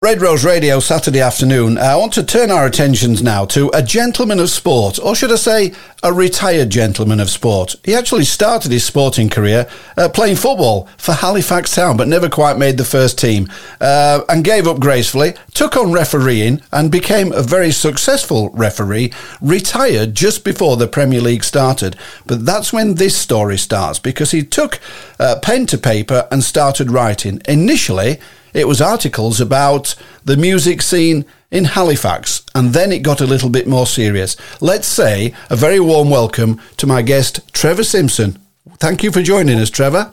Red Rose Radio Saturday afternoon. I want to turn our attentions now to a gentleman of sport, or should I say, a retired gentleman of sport. He actually started his sporting career uh, playing football for Halifax Town, but never quite made the first team, uh, and gave up gracefully, took on refereeing, and became a very successful referee, retired just before the Premier League started. But that's when this story starts, because he took uh, pen to paper and started writing. Initially, it was articles about the music scene in Halifax, and then it got a little bit more serious. Let's say a very warm welcome to my guest, Trevor Simpson. Thank you for joining us, Trevor.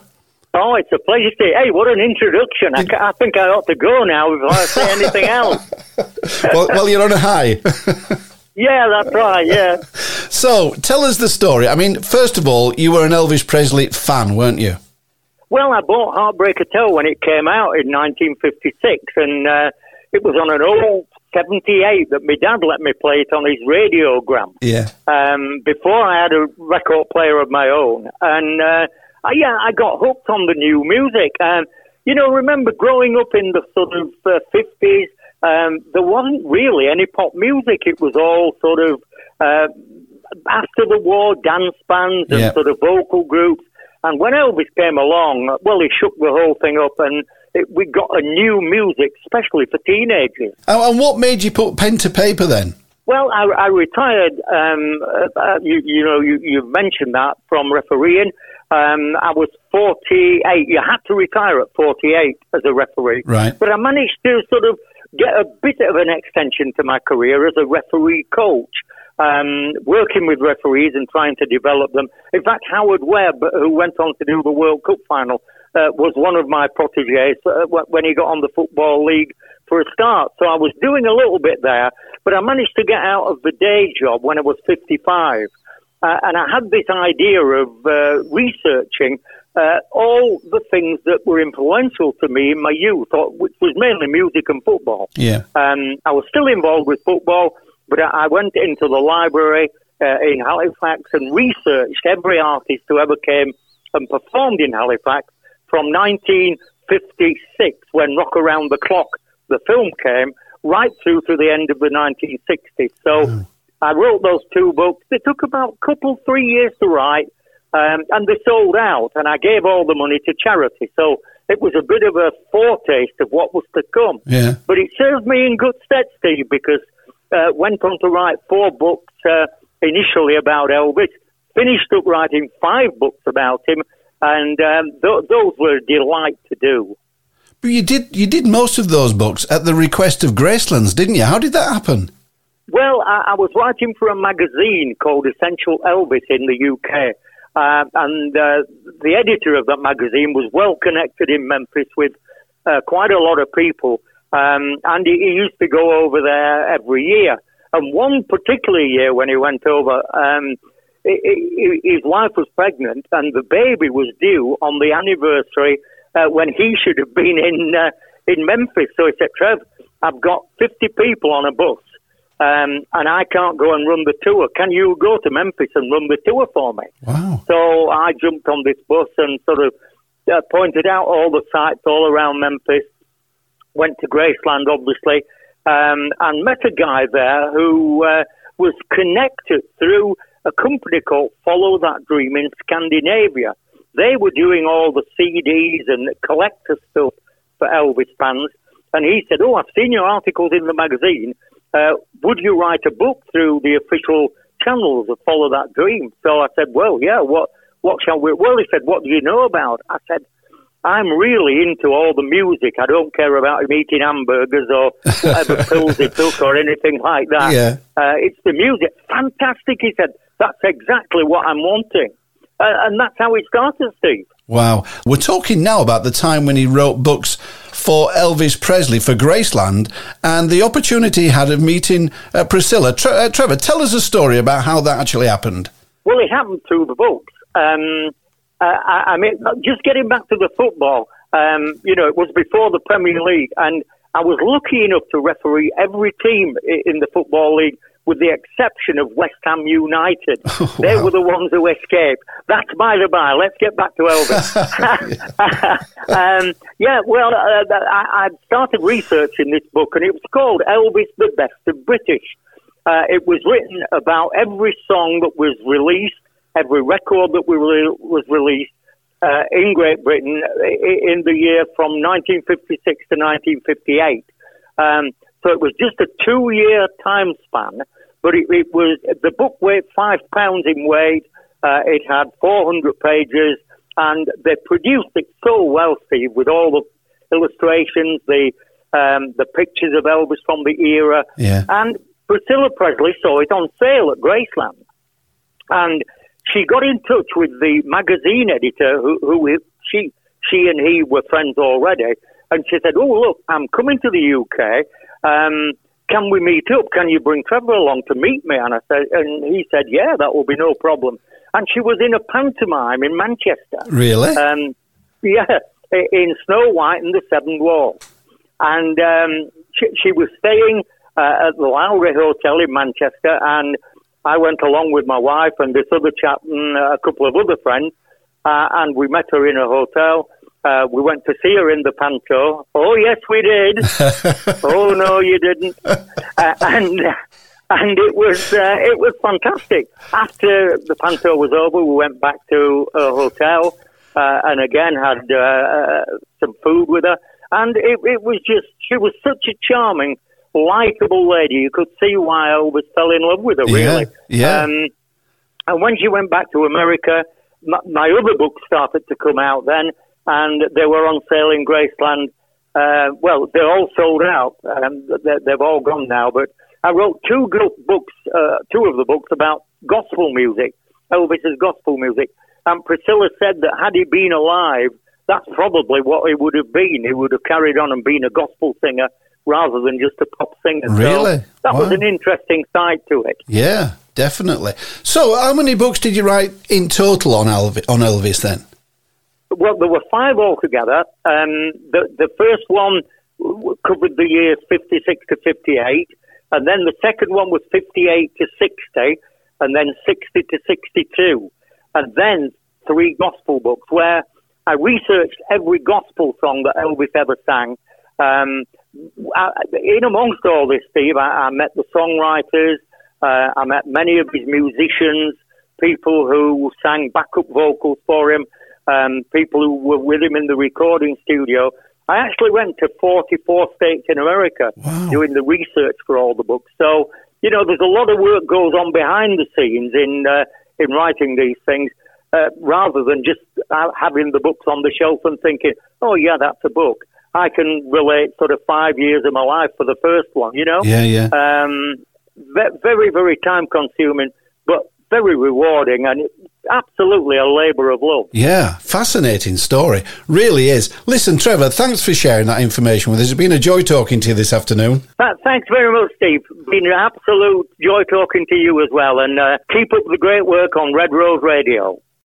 Oh, it's a pleasure to. Hey, what an introduction! I, I think I ought to go now before I say anything else. well, well, you're on a high. yeah, that's right. Yeah. So, tell us the story. I mean, first of all, you were an Elvis Presley fan, weren't you? Well, I bought Heartbreak Hotel when it came out in 1956, and uh, it was on an old 78 that my dad let me play it on his radiogram. Yeah. Um, before I had a record player of my own, and uh, I, yeah, I got hooked on the new music. And you know, remember growing up in the sort of uh, 50s, um, there wasn't really any pop music. It was all sort of uh, after the war dance bands and yeah. sort of vocal groups. And when Elvis came along, well, he shook the whole thing up and it, we got a new music, especially for teenagers. Oh, and what made you put pen to paper then? Well, I, I retired. Um, uh, uh you, you, know, you, you, mentioned that from refereeing. Um, I was 48. You had to retire at 48 as a referee. Right. But I managed to sort of get a bit of an extension to my career as a referee coach um, working with referees and trying to develop them. In fact, Howard Webb, who went on to do the World Cup final, uh, was one of my proteges uh, when he got on the Football League for a start. So I was doing a little bit there, but I managed to get out of the day job when I was 55. Uh, and I had this idea of uh, researching uh, all the things that were influential to me in my youth, which was mainly music and football. Yeah. Um, I was still involved with football, but I went into the library uh, in Halifax and researched every artist who ever came and performed in Halifax from 1956, when Rock Around the Clock, the film came, right through to the end of the 1960s. So mm. I wrote those two books. They took about a couple, three years to write, um, and they sold out, and I gave all the money to charity. So it was a bit of a foretaste of what was to come. Yeah. But it served me in good stead, Steve, because uh, went on to write four books uh, initially about Elvis, finished up writing five books about him, and um, th- those were a delight to do. But you did you did most of those books at the request of Gracelands, didn't you? How did that happen? Well, I, I was writing for a magazine called Essential Elvis in the UK, uh, and uh, the editor of that magazine was well connected in Memphis with uh, quite a lot of people. Um, and he, he, used to go over there every year. And one particular year when he went over, um, his wife was pregnant and the baby was due on the anniversary uh, when he should have been in uh, in Memphis. So he said, Trev, I've got 50 people on a bus um, and I can't go and run the tour. Can you go to Memphis and run the tour for me? Wow. So I jumped on this bus and sort of uh, pointed out all the sites all around Memphis went to Graceland, obviously, um, and met a guy there who uh, was connected through a company called Follow That Dream in Scandinavia. They were doing all the CDs and collector stuff for Elvis fans. And he said, Oh, I've seen your articles in the magazine. Uh, would you write a book through the official channels of Follow That Dream? So I said, Well, yeah, what, what shall we? Well, he said, What do you know about? I said, I'm really into all the music. I don't care about him eating hamburgers or whatever pills he took or anything like that. Yeah. Uh, it's the music. Fantastic, he said. That's exactly what I'm wanting. Uh, and that's how it started, Steve. Wow. We're talking now about the time when he wrote books for Elvis Presley for Graceland and the opportunity he had of meeting uh, Priscilla. Tre- uh, Trevor, tell us a story about how that actually happened. Well, it happened through the books. Um, uh, I, I, mean, just getting back to the football, um, you know, it was before the Premier League, and I was lucky enough to referee every team in the Football League with the exception of West Ham United. Oh, they were the ones who escaped. That's by the by. Let's get back to Elvis. um, yeah, well, uh, I, I started researching this book, and it was called Elvis: The Best of British. Uh, it was written about every song that was released, every record that we re- was released uh, in Great Britain in the year from 1956 to 1958. Um, so it was just a two-year time span, but it, it was the book weighed five pounds in weight. Uh, it had 400 pages, and they produced it so well, Steve, with all the illustrations, the um, the pictures of Elvis from the era, Yeah. and Priscilla Presley saw it on sale at Graceland, and she got in touch with the magazine editor, who, who she she and he were friends already, and she said, "Oh look, I'm coming to the UK. Um, can we meet up? Can you bring Trevor along to meet me?" And I said, and he said, "Yeah, that will be no problem." And she was in a pantomime in Manchester. Really? Um, yeah, in Snow White and the Seven Dwarfs. And um, she, she was staying uh, at the Lowry Hotel in Manchester, and I went along with my wife and this other chap and a couple of other friends, uh, and we met her in a hotel. Uh, we went to see her in the panto. Oh yes, we did. oh no, you didn't. Uh, and and it was uh, it was fantastic. After the panto was over, we went back to a hotel uh, and again had uh, uh, some food with her. And it, it was just she was such a charming, likable lady. You could see why I always fell in love with her. Really. yeah. Um, and when she went back to America, my, my other books started to come out then, and they were on sale in Graceland. Uh, well, they're all sold out. Um, they, they've all gone now. But I wrote two books, uh, two of the books about gospel music, Elvis's gospel music. And Priscilla said that had he been alive, that's probably what he would have been. He would have carried on and been a gospel singer rather than just a pop singer. Really? So that was an interesting side to it. yeah, definitely. So, how many books did you write in total on Elvis, on Elvis then? Well, there were five altogether. Um, the the first one covered the years 56 to 58, and then the second one was 58 to 60, and then 60 to 62, and then three gospel books where I researched every gospel song that Elvis ever sang. Um, I, in amongst all this, Steve, I, I met the songwriters. Uh, I met many of his musicians, people who sang backup vocals for him, um, people who were with him in the recording studio. I actually went to 44 states in America Wow. doing the research for all the books. So, you know, there's a lot of work goes on behind the scenes in uh, in writing these things, uh, rather than just having the books on the shelf and thinking, "Oh, yeah, that's a book." I can relate sort of five years of my life for the first one. You know, Yeah, yeah. um, very, very time consuming, but very rewarding and absolutely a labour of love. Yeah, fascinating story. Really is. Listen, Trevor, thanks for sharing that information with us. It's been a joy talking to you this afternoon. Th- Thanks very much, Steve. Been an absolute joy talking to you as well, and uh, keep up the great work on Red Rose Radio.